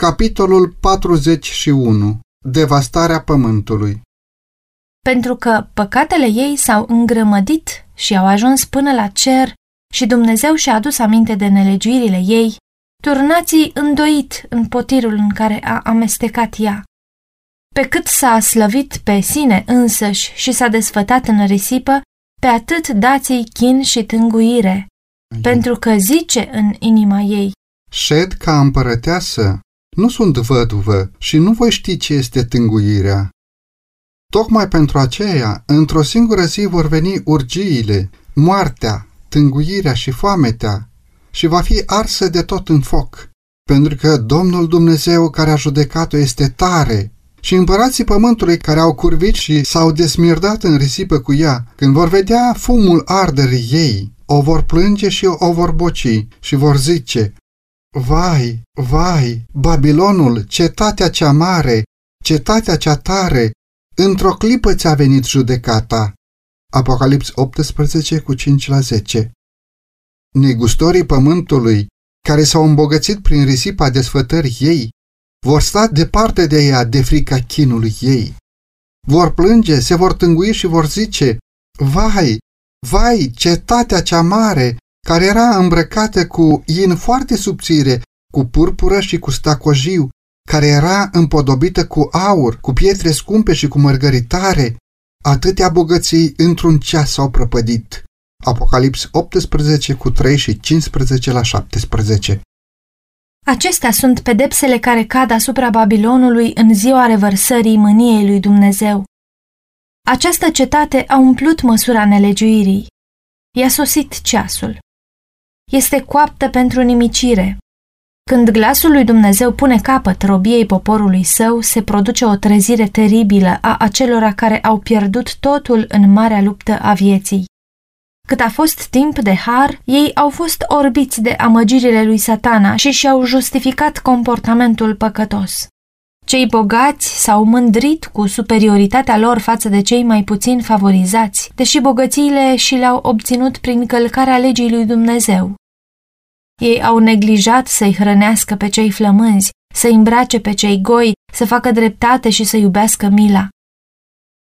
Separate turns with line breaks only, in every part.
Capitolul 41. Devastarea pământului
Pentru că păcatele ei s-au îngrămădit și au ajuns până la cer și Dumnezeu și-a adus aminte de nelegiuirile ei, turnații îndoit în potirul în care a amestecat ea. Pe cât s-a slăvit pe sine însăși și s-a desfătat în risipă, pe atât dați-i chin și tânguire, pentru că zice în inima ei,
Șed ca împărăteasă, nu sunt văduvă și nu voi ști ce este tânguirea. Tocmai pentru aceea, într-o singură zi vor veni urgiile, moartea, tânguirea și foametea și va fi arsă de tot în foc, pentru că Domnul Dumnezeu care a judecat-o este tare și împărații pământului care au curvit și s-au desmirdat în risipă cu ea, când vor vedea fumul arderii ei, o vor plânge și o vor boci și vor zice, Vai, vai, Babilonul, cetatea cea mare, cetatea cea tare, într-o clipă ți-a venit judecata. Apocalips 18 cu 5 la 10 Negustorii pământului, care s-au îmbogățit prin risipa desfătării ei, vor sta departe de ea de frica chinului ei. Vor plânge, se vor tângui și vor zice, Vai, vai, cetatea cea mare, care era îmbrăcată cu in foarte subțire, cu purpură și cu stacojiu, care era împodobită cu aur, cu pietre scumpe și cu mărgăritare, atâtea bogății într-un ceas s-au prăpădit. Apocalips 18 cu 3 și 15 la 17
Acestea sunt pedepsele care cad asupra Babilonului în ziua revărsării mâniei lui Dumnezeu. Această cetate a umplut măsura nelegiuirii. I-a sosit ceasul. Este coaptă pentru nimicire. Când glasul lui Dumnezeu pune capăt robiei poporului său, se produce o trezire teribilă a acelora care au pierdut totul în marea luptă a vieții. Cât a fost timp de har, ei au fost orbiți de amăgirile lui satana și și-au justificat comportamentul păcătos. Cei bogați s-au mândrit cu superioritatea lor față de cei mai puțin favorizați, deși bogățiile și le-au obținut prin călcarea legii lui Dumnezeu. Ei au neglijat să-i hrănească pe cei flămânzi, să îmbrace pe cei goi, să facă dreptate și să iubească mila.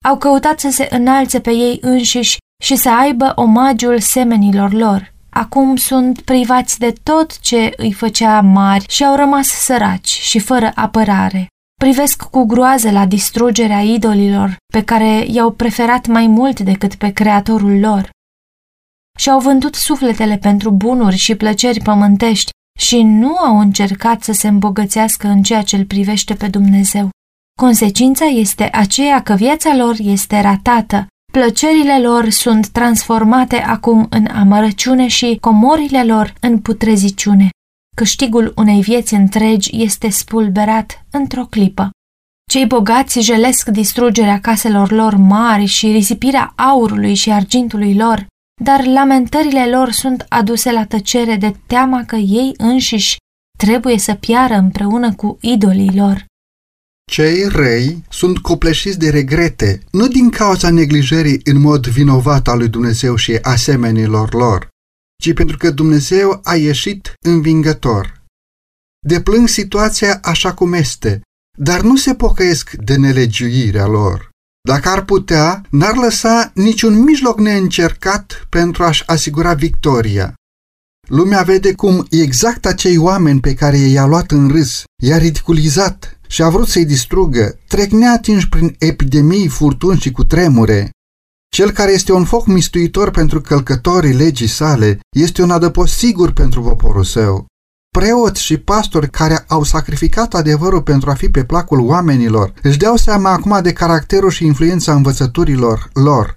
Au căutat să se înalțe pe ei înșiși și să aibă omagiul semenilor lor. Acum sunt privați de tot ce îi făcea mari și au rămas săraci și fără apărare. Privesc cu groază la distrugerea idolilor pe care i-au preferat mai mult decât pe creatorul lor. Și-au vândut sufletele pentru bunuri și plăceri pământești și nu au încercat să se îmbogățească în ceea ce îl privește pe Dumnezeu. Consecința este aceea că viața lor este ratată Plăcerile lor sunt transformate acum în amărăciune și comorile lor în putreziciune. Câștigul unei vieți întregi este spulberat într-o clipă. Cei bogați jelesc distrugerea caselor lor mari și risipirea aurului și argintului lor, dar lamentările lor sunt aduse la tăcere de teama că ei înșiși trebuie să piară împreună cu idolii lor.
Cei răi sunt copleșiți de regrete, nu din cauza neglijării în mod vinovat al lui Dumnezeu și asemenilor lor, ci pentru că Dumnezeu a ieșit învingător. Deplâng situația așa cum este, dar nu se pocăiesc de nelegiuirea lor. Dacă ar putea, n-ar lăsa niciun mijloc neîncercat pentru a-și asigura victoria. Lumea vede cum exact acei oameni pe care i-a luat în râs, i-a ridiculizat, și a vrut să-i distrugă, trec neatinși prin epidemii, furtuni și cu tremure. Cel care este un foc mistuitor pentru călcătorii legii sale este un adăpost sigur pentru poporul său. Preoți și pastori care au sacrificat adevărul pentru a fi pe placul oamenilor își dau seama acum de caracterul și influența învățăturilor lor.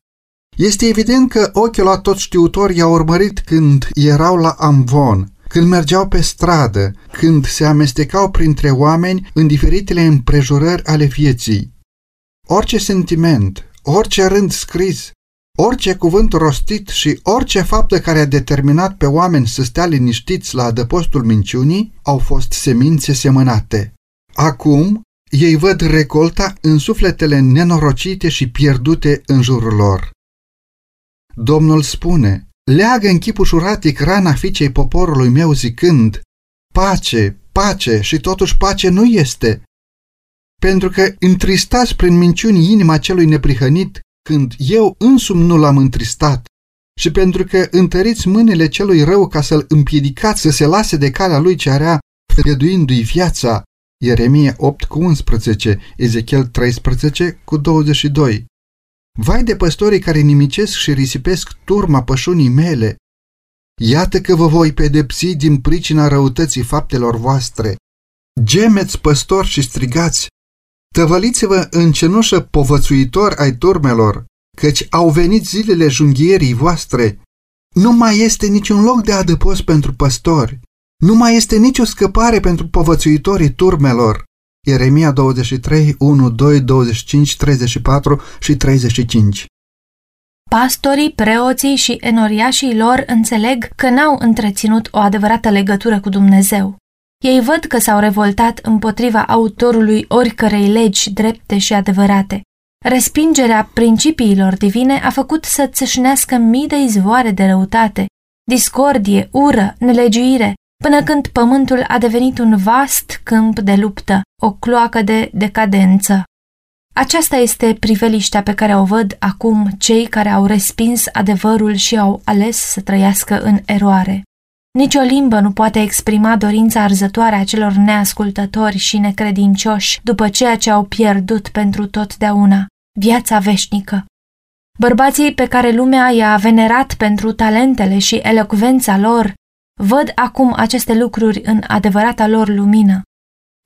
Este evident că ochiul la tot știutor i-a urmărit când erau la Amvon, când mergeau pe stradă, când se amestecau printre oameni în diferitele împrejurări ale vieții. Orice sentiment, orice rând scris, orice cuvânt rostit și orice faptă care a determinat pe oameni să stea liniștiți la adăpostul minciunii au fost semințe semănate. Acum, ei văd recolta în sufletele nenorocite și pierdute în jurul lor. Domnul spune, leagă în chip ușuratic rana fiicei poporului meu zicând, pace, pace și totuși pace nu este. Pentru că întristați prin minciuni inima celui neprihănit, când eu însumi nu l-am întristat, și pentru că întăriți mâinile celui rău ca să-l împiedicați să se lase de calea lui ce area, făgăduindu-i viața, Ieremia 8 cu 11, Ezechiel 13 cu 22. Vai de păstorii care nimicesc și risipesc turma pășunii mele. Iată că vă voi pedepsi din pricina răutății faptelor voastre. Gemeți păstori și strigați, tăvăliți-vă în cenușă povățuitor ai turmelor, căci au venit zilele junghierii voastre. Nu mai este niciun loc de adăpost pentru păstori. Nu mai este nicio scăpare pentru povățuitorii turmelor. Ieremia 23, 1, 2, 25, 34 și 35
Pastorii, preoții și enoriașii lor înțeleg că n-au întreținut o adevărată legătură cu Dumnezeu. Ei văd că s-au revoltat împotriva autorului oricărei legi drepte și adevărate. Respingerea principiilor divine a făcut să țâșnească mii de izvoare de răutate, discordie, ură, nelegiuire, până când pământul a devenit un vast câmp de luptă, o cloacă de decadență. Aceasta este priveliștea pe care o văd acum cei care au respins adevărul și au ales să trăiască în eroare. Nici o limbă nu poate exprima dorința arzătoare a celor neascultători și necredincioși după ceea ce au pierdut pentru totdeauna, viața veșnică. Bărbații pe care lumea i-a venerat pentru talentele și elocvența lor văd acum aceste lucruri în adevărata lor lumină.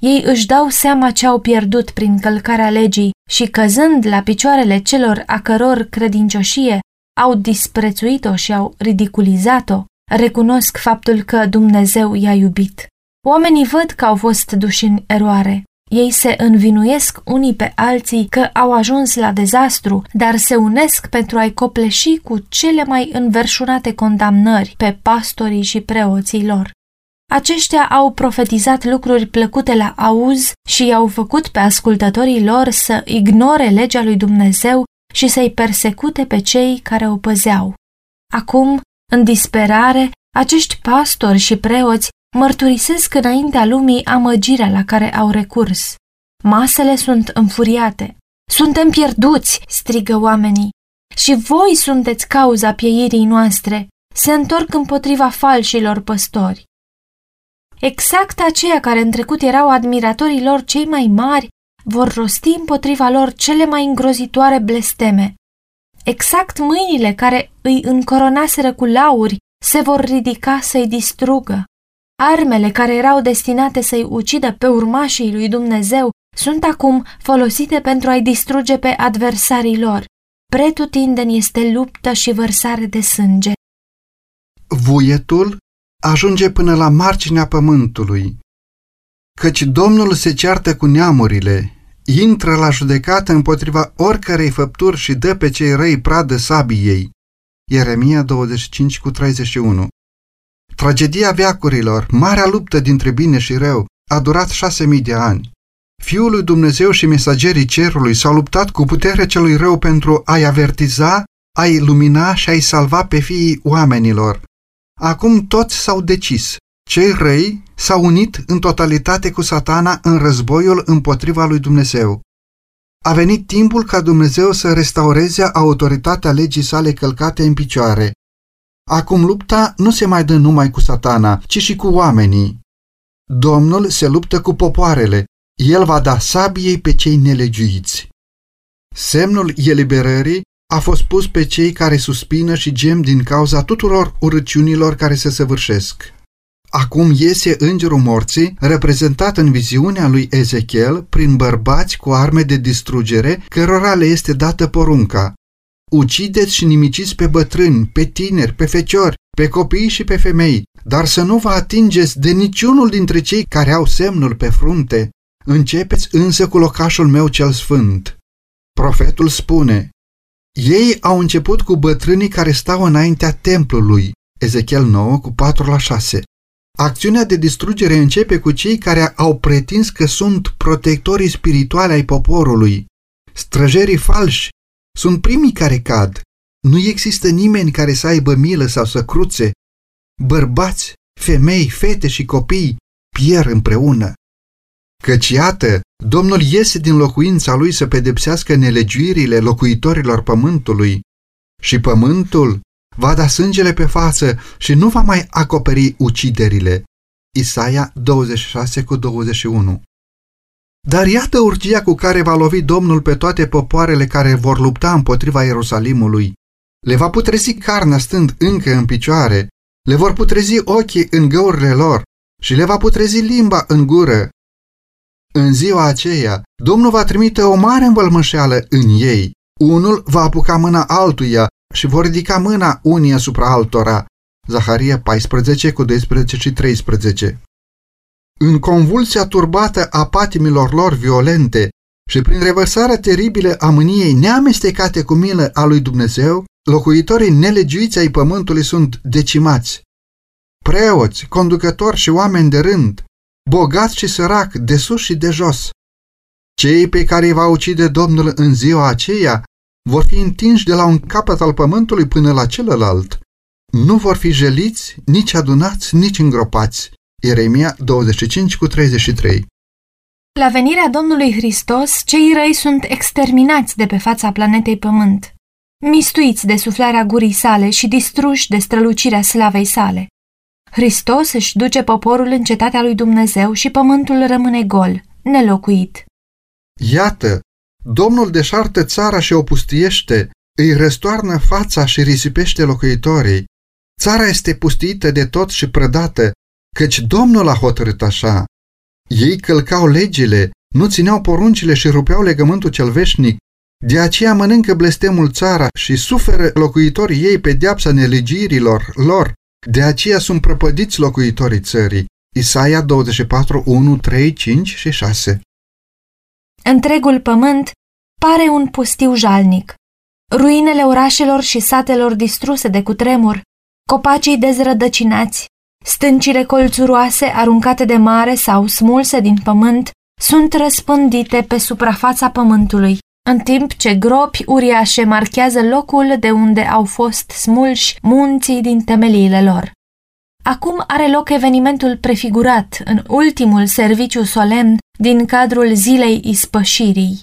Ei își dau seama ce au pierdut prin călcarea legii și căzând la picioarele celor a căror credincioșie au disprețuit-o și au ridiculizat-o, recunosc faptul că Dumnezeu i-a iubit. Oamenii văd că au fost duși în eroare. Ei se învinuiesc unii pe alții că au ajuns la dezastru, dar se unesc pentru a-i copleși cu cele mai înverșunate condamnări pe pastorii și preoții lor. Aceștia au profetizat lucruri plăcute la auz și i-au făcut pe ascultătorii lor să ignore legea lui Dumnezeu și să-i persecute pe cei care o păzeau. Acum, în disperare, acești pastori și preoți mărturisesc înaintea lumii amăgirea la care au recurs. Masele sunt înfuriate. Suntem pierduți, strigă oamenii. Și voi sunteți cauza pieirii noastre. Se întorc împotriva falșilor păstori. Exact aceia care în trecut erau admiratorii lor cei mai mari vor rosti împotriva lor cele mai îngrozitoare blesteme. Exact mâinile care îi încoronaseră cu lauri se vor ridica să-i distrugă. Armele care erau destinate să-i ucidă pe urmașii lui Dumnezeu sunt acum folosite pentru a-i distruge pe adversarii lor. Pretutindeni este luptă și vărsare de sânge.
Vuietul ajunge până la marginea pământului, căci Domnul se ceartă cu neamurile, intră la judecată împotriva oricărei făpturi și dă pe cei răi pradă sabiei. Ieremia 25 cu 31 Tragedia veacurilor, marea luptă dintre bine și rău, a durat șase mii de ani. Fiul lui Dumnezeu și mesagerii cerului s-au luptat cu puterea celui rău pentru a-i avertiza, a-i lumina și a-i salva pe fiii oamenilor. Acum toți s-au decis. Cei răi s-au unit în totalitate cu satana în războiul împotriva lui Dumnezeu. A venit timpul ca Dumnezeu să restaureze autoritatea legii sale călcate în picioare. Acum lupta nu se mai dă numai cu satana, ci și cu oamenii. Domnul se luptă cu popoarele. El va da sabiei pe cei nelegiuiți. Semnul eliberării a fost pus pe cei care suspină și gem din cauza tuturor urăciunilor care se săvârșesc. Acum iese îngerul morții, reprezentat în viziunea lui Ezechiel prin bărbați cu arme de distrugere, cărora le este dată porunca. Ucideți și nimiciți pe bătrâni, pe tineri, pe feciori, pe copii și pe femei, dar să nu vă atingeți de niciunul dintre cei care au semnul pe frunte. Începeți însă cu locașul meu cel sfânt. Profetul spune, ei au început cu bătrânii care stau înaintea templului, Ezechiel 9 cu 4 la 6. Acțiunea de distrugere începe cu cei care au pretins că sunt protectorii spirituale ai poporului. Străjerii falși sunt primii care cad. Nu există nimeni care să aibă milă sau să cruțe. Bărbați, femei, fete și copii, pierd împreună. Căci iată, Domnul iese din locuința lui să pedepsească nelegiuirile locuitorilor pământului și pământul va da sângele pe față și nu va mai acoperi uciderile. Isaia 26 cu 21 Dar iată urgia cu care va lovi Domnul pe toate popoarele care vor lupta împotriva Ierusalimului. Le va putrezi carnea stând încă în picioare, le vor putrezi ochii în găurile lor și le va putrezi limba în gură. În ziua aceea, Domnul va trimite o mare învălmășeală în ei. Unul va apuca mâna altuia și vor ridica mâna unii asupra altora. Zaharia 14 cu 12 și 13 În convulsia turbată a patimilor lor violente și prin revărsarea teribilă a mâniei neamestecate cu milă a lui Dumnezeu, locuitorii nelegiuiți ai pământului sunt decimați. Preoți, conducători și oameni de rând, bogați și sărac, de sus și de jos. Cei pe care îi va ucide Domnul în ziua aceea vor fi întinși de la un capăt al pământului până la celălalt. Nu vor fi jeliți, nici adunați, nici îngropați. Ieremia 25 cu 33
La venirea Domnului Hristos, cei răi sunt exterminați de pe fața planetei Pământ, mistuiți de suflarea gurii sale și distruși de strălucirea slavei sale. Hristos își duce poporul în cetatea lui Dumnezeu și pământul rămâne gol, nelocuit.
Iată, Domnul deșartă țara și o pustiește, îi răstoarnă fața și risipește locuitorii. Țara este pustită de tot și prădată, căci Domnul a hotărât așa. Ei călcau legile, nu țineau poruncile și rupeau legământul cel veșnic, de aceea mănâncă blestemul țara și suferă locuitorii ei pedeapsa nelegirilor lor, de aceea sunt prăpădiți locuitorii țării. Isaia 24, 1, 3, 5 și 6
Întregul pământ pare un pustiu jalnic. Ruinele orașelor și satelor distruse de cutremur, copacii dezrădăcinați, stâncile colțuroase aruncate de mare sau smulse din pământ sunt răspândite pe suprafața pământului, în timp ce gropi uriașe marchează locul de unde au fost smulși munții din temeliile lor. Acum are loc evenimentul prefigurat în ultimul serviciu solemn din cadrul zilei ispășirii.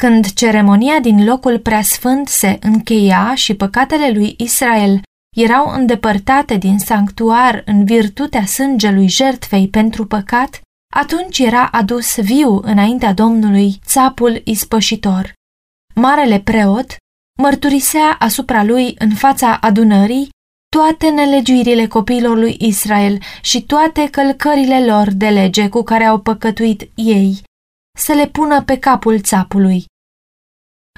Când ceremonia din locul preasfânt se încheia și păcatele lui Israel erau îndepărtate din sanctuar în virtutea sângelui jertfei pentru păcat, atunci era adus viu înaintea Domnului țapul ispășitor. Marele preot mărturisea asupra lui în fața adunării toate nelegiuirile copiilor lui Israel și toate călcările lor de lege cu care au păcătuit ei, să le pună pe capul țapului.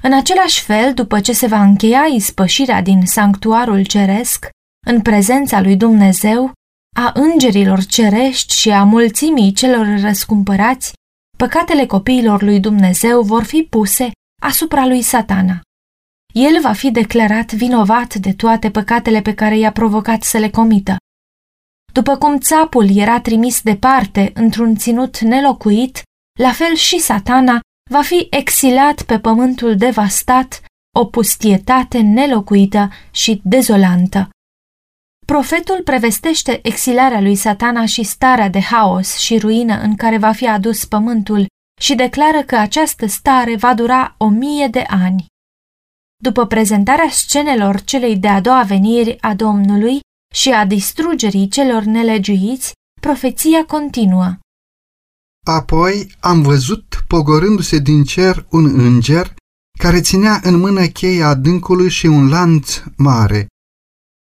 În același fel, după ce se va încheia ispășirea din sanctuarul ceresc, în prezența lui Dumnezeu, a îngerilor cerești și a mulțimii celor răscumpărați, păcatele copiilor lui Dumnezeu vor fi puse asupra lui satana. El va fi declarat vinovat de toate păcatele pe care i-a provocat să le comită. După cum țapul era trimis departe într-un ținut nelocuit, la fel și satana va fi exilat pe pământul devastat, o pustietate nelocuită și dezolantă. Profetul prevestește exilarea lui satana și starea de haos și ruină în care va fi adus pământul și declară că această stare va dura o mie de ani. După prezentarea scenelor celei de-a doua veniri a Domnului și a distrugerii celor nelegiuiți, profeția continuă.
Apoi am văzut pogorându-se din cer un înger care ținea în mână cheia adâncului și un lanț mare.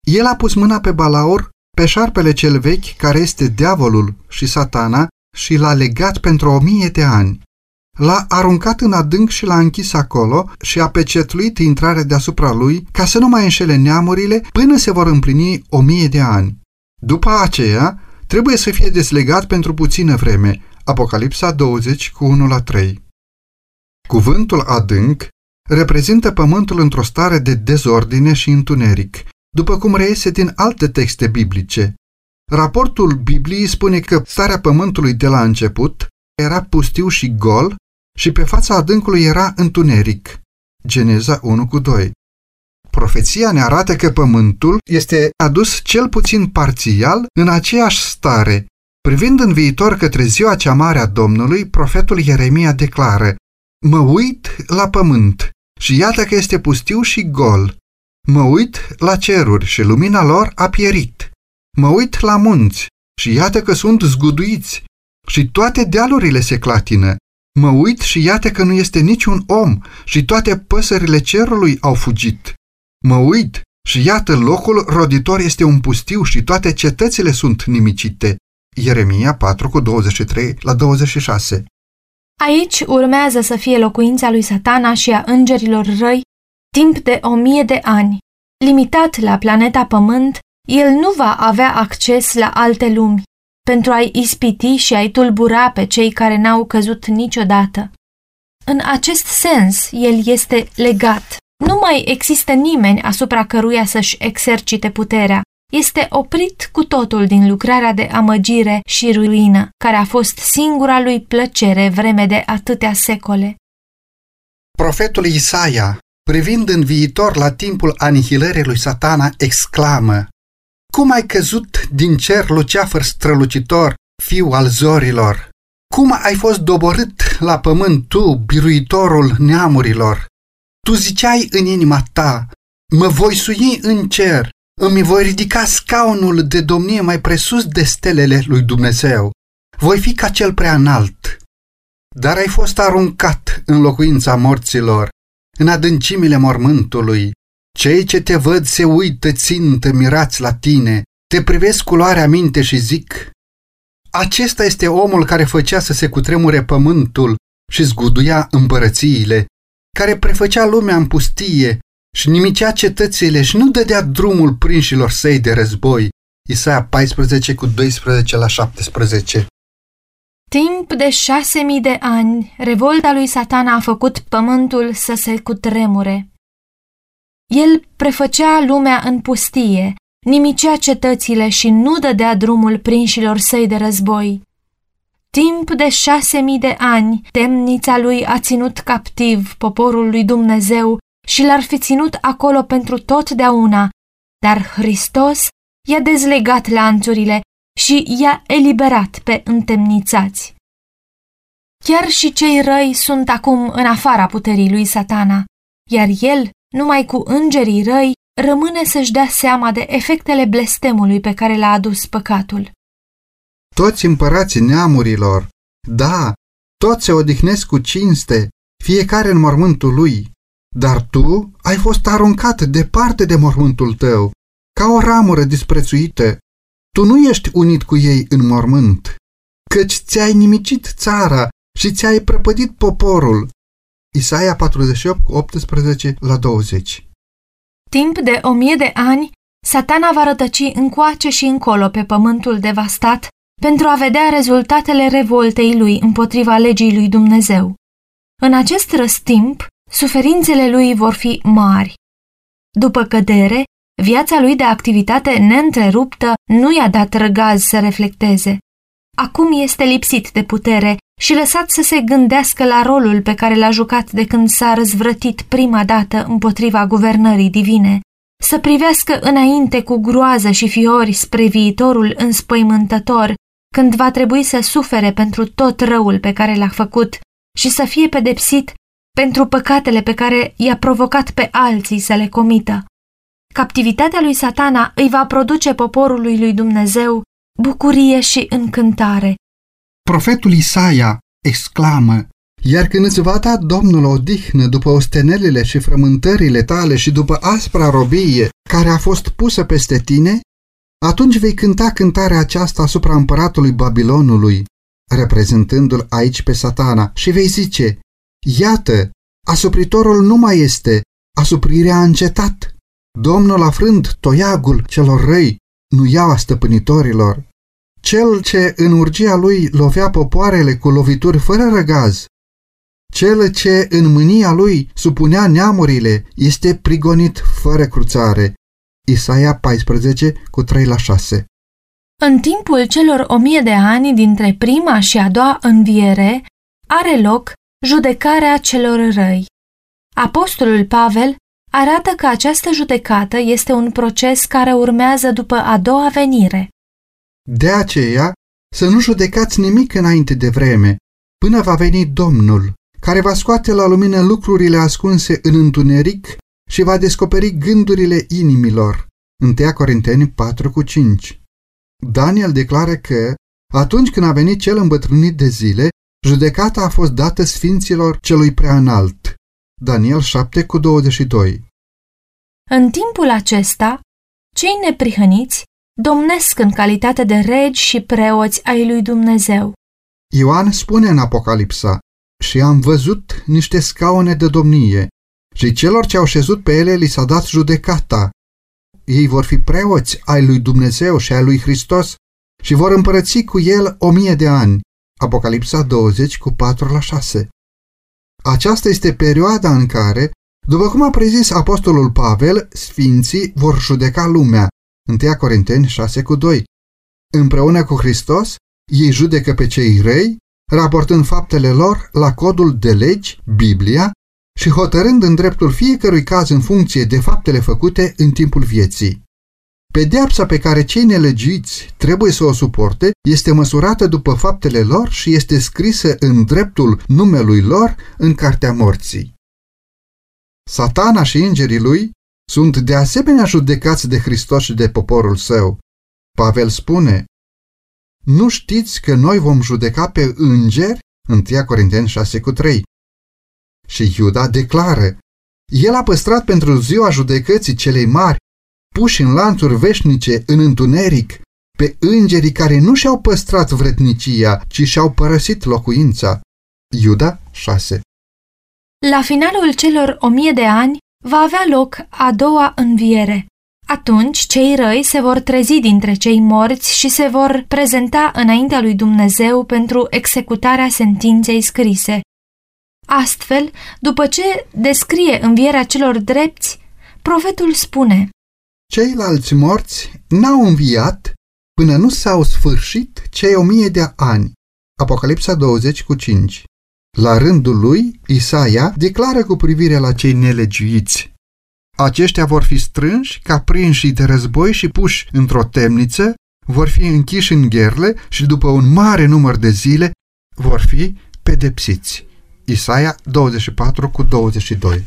El a pus mâna pe balaur, pe șarpele cel vechi, care este diavolul și satana, și l-a legat pentru o mie de ani. L-a aruncat în adânc și l-a închis acolo și a pecetluit intrarea deasupra lui ca să nu mai înșele neamurile până se vor împlini o mie de ani. După aceea, trebuie să fie deslegat pentru puțină vreme. Apocalipsa 20 cu 1 la 3 Cuvântul adânc reprezintă pământul într-o stare de dezordine și întuneric, după cum reiese din alte texte biblice. Raportul Bibliei spune că starea pământului de la început era pustiu și gol și pe fața adâncului era întuneric. Geneza 1 cu 2. Profeția ne arată că pământul este adus cel puțin parțial în aceeași stare, Privind în viitor către ziua cea mare a Domnului, profetul Ieremia declară Mă uit la pământ și iată că este pustiu și gol. Mă uit la ceruri și lumina lor a pierit. Mă uit la munți și iată că sunt zguduiți și toate dealurile se clatină. Mă uit și iată că nu este niciun om și toate păsările cerului au fugit. Mă uit și iată locul roditor este un pustiu și toate cetățile sunt nimicite. Ieremia 4 cu 23 la 26
Aici urmează să fie locuința lui satana și a îngerilor răi timp de o mie de ani. Limitat la planeta Pământ, el nu va avea acces la alte lumi pentru a-i ispiti și a-i tulbura pe cei care n-au căzut niciodată. În acest sens, el este legat. Nu mai există nimeni asupra căruia să-și exercite puterea. Este oprit cu totul din lucrarea de amăgire și ruină, care a fost singura lui plăcere vreme de atâtea secole.
Profetul Isaia, privind în viitor la timpul anihilării lui satana, exclamă Cum ai căzut din cer luceafăr strălucitor, fiu al zorilor? Cum ai fost doborât la pământ tu, biruitorul neamurilor? Tu ziceai în inima ta, mă voi sui în cer, îmi voi ridica scaunul de domnie mai presus de stelele lui Dumnezeu. Voi fi ca cel prea înalt. Dar ai fost aruncat în locuința morților, în adâncimile mormântului. Cei ce te văd se uită țintă mirați la tine, te privesc cu luarea minte și zic, acesta este omul care făcea să se cutremure pământul și zguduia împărățiile, care prefăcea lumea în pustie și nimicea cetățile și nu dădea drumul prinșilor săi de război. Isaia 14 cu 12 la 17
Timp de șase mii de ani, revolta lui satana a făcut pământul să se cutremure. El prefăcea lumea în pustie, nimicea cetățile și nu dădea drumul prinșilor săi de război. Timp de șase mii de ani, temnița lui a ținut captiv poporul lui Dumnezeu și l-ar fi ținut acolo pentru totdeauna, dar Hristos i-a dezlegat lanțurile și i-a eliberat pe întemnițați. Chiar și cei răi sunt acum în afara puterii lui satana, iar el, numai cu îngerii răi, rămâne să-și dea seama de efectele blestemului pe care l-a adus păcatul.
Toți împărații neamurilor, da, toți se odihnesc cu cinste, fiecare în mormântul lui, dar tu ai fost aruncat departe de mormântul tău, ca o ramură disprețuită. Tu nu ești unit cu ei în mormânt, căci ți-ai nimicit țara și ți-ai prăpădit poporul. Isaia 48, 18 la 20
Timp de o mie de ani, satana va rătăci încoace și încolo pe pământul devastat pentru a vedea rezultatele revoltei lui împotriva legii lui Dumnezeu. În acest răstimp, suferințele lui vor fi mari. După cădere, viața lui de activitate neîntreruptă nu i-a dat răgaz să reflecteze. Acum este lipsit de putere și lăsat să se gândească la rolul pe care l-a jucat de când s-a răzvrătit prima dată împotriva guvernării divine, să privească înainte cu groază și fiori spre viitorul înspăimântător, când va trebui să sufere pentru tot răul pe care l-a făcut și să fie pedepsit pentru păcatele pe care i-a provocat pe alții să le comită. Captivitatea lui satana îi va produce poporului lui Dumnezeu bucurie și încântare.
Profetul Isaia exclamă, iar când îți va da Domnul odihnă după ostenelile și frământările tale și după aspra robie care a fost pusă peste tine, atunci vei cânta cântarea aceasta asupra împăratului Babilonului, reprezentându-l aici pe satana, și vei zice, Iată, asupritorul nu mai este, asuprirea a încetat. Domnul afrând toiagul celor răi, nu iau stăpânitorilor. Cel ce în urgia lui lovea popoarele cu lovituri fără răgaz, cel ce în mânia lui supunea neamurile, este prigonit fără cruțare. Isaia 14 cu 3 la 6
În timpul celor o mie de ani dintre prima și a doua înviere, are loc Judecarea celor răi Apostolul Pavel arată că această judecată este un proces care urmează după a doua venire.
De aceea, să nu judecați nimic înainte de vreme, până va veni Domnul, care va scoate la lumină lucrurile ascunse în întuneric și va descoperi gândurile inimilor. 1 Corinteni 4 cu 5 Daniel declară că, atunci când a venit cel îmbătrânit de zile, judecata a fost dată sfinților celui prea înalt. Daniel 7 cu 22
În timpul acesta, cei neprihăniți domnesc în calitate de regi și preoți ai lui Dumnezeu.
Ioan spune în Apocalipsa, și am văzut niște scaune de domnie, și celor ce au șezut pe ele li s-a dat judecata. Ei vor fi preoți ai lui Dumnezeu și ai lui Hristos și vor împărăți cu el o mie de ani. Apocalipsa 20 cu 4 la 6 Aceasta este perioada în care, după cum a prezis apostolul Pavel, sfinții vor judeca lumea. 1 Corinteni 6 cu 2 Împreună cu Hristos, ei judecă pe cei răi, raportând faptele lor la codul de legi, Biblia, și hotărând în dreptul fiecărui caz în funcție de faptele făcute în timpul vieții. Pedeapsa pe care cei nelegiți trebuie să o suporte este măsurată după faptele lor și este scrisă în dreptul numelui lor în cartea morții. Satana și îngerii lui sunt de asemenea judecați de Hristos și de poporul său. Pavel spune, Nu știți că noi vom judeca pe îngeri? 1 Corinteni 6 cu 3 și Iuda declară, El a păstrat pentru ziua judecății celei mari, puși în lanțuri veșnice în întuneric, pe îngerii care nu și-au păstrat vretnicia, ci și-au părăsit locuința. Iuda 6
La finalul celor o mie de ani va avea loc a doua înviere. Atunci cei răi se vor trezi dintre cei morți și se vor prezenta înaintea lui Dumnezeu pentru executarea sentinței scrise. Astfel, după ce descrie învierea celor drepți, profetul spune
Ceilalți morți n-au înviat până nu s-au sfârșit cei o mie de ani. Apocalipsa 20 cu 5 La rândul lui, Isaia declară cu privire la cei nelegiuiți. Aceștia vor fi strânși ca prinși de război și puși într-o temniță, vor fi închiși în gherle și după un mare număr de zile vor fi pedepsiți. Isaia 24 cu 22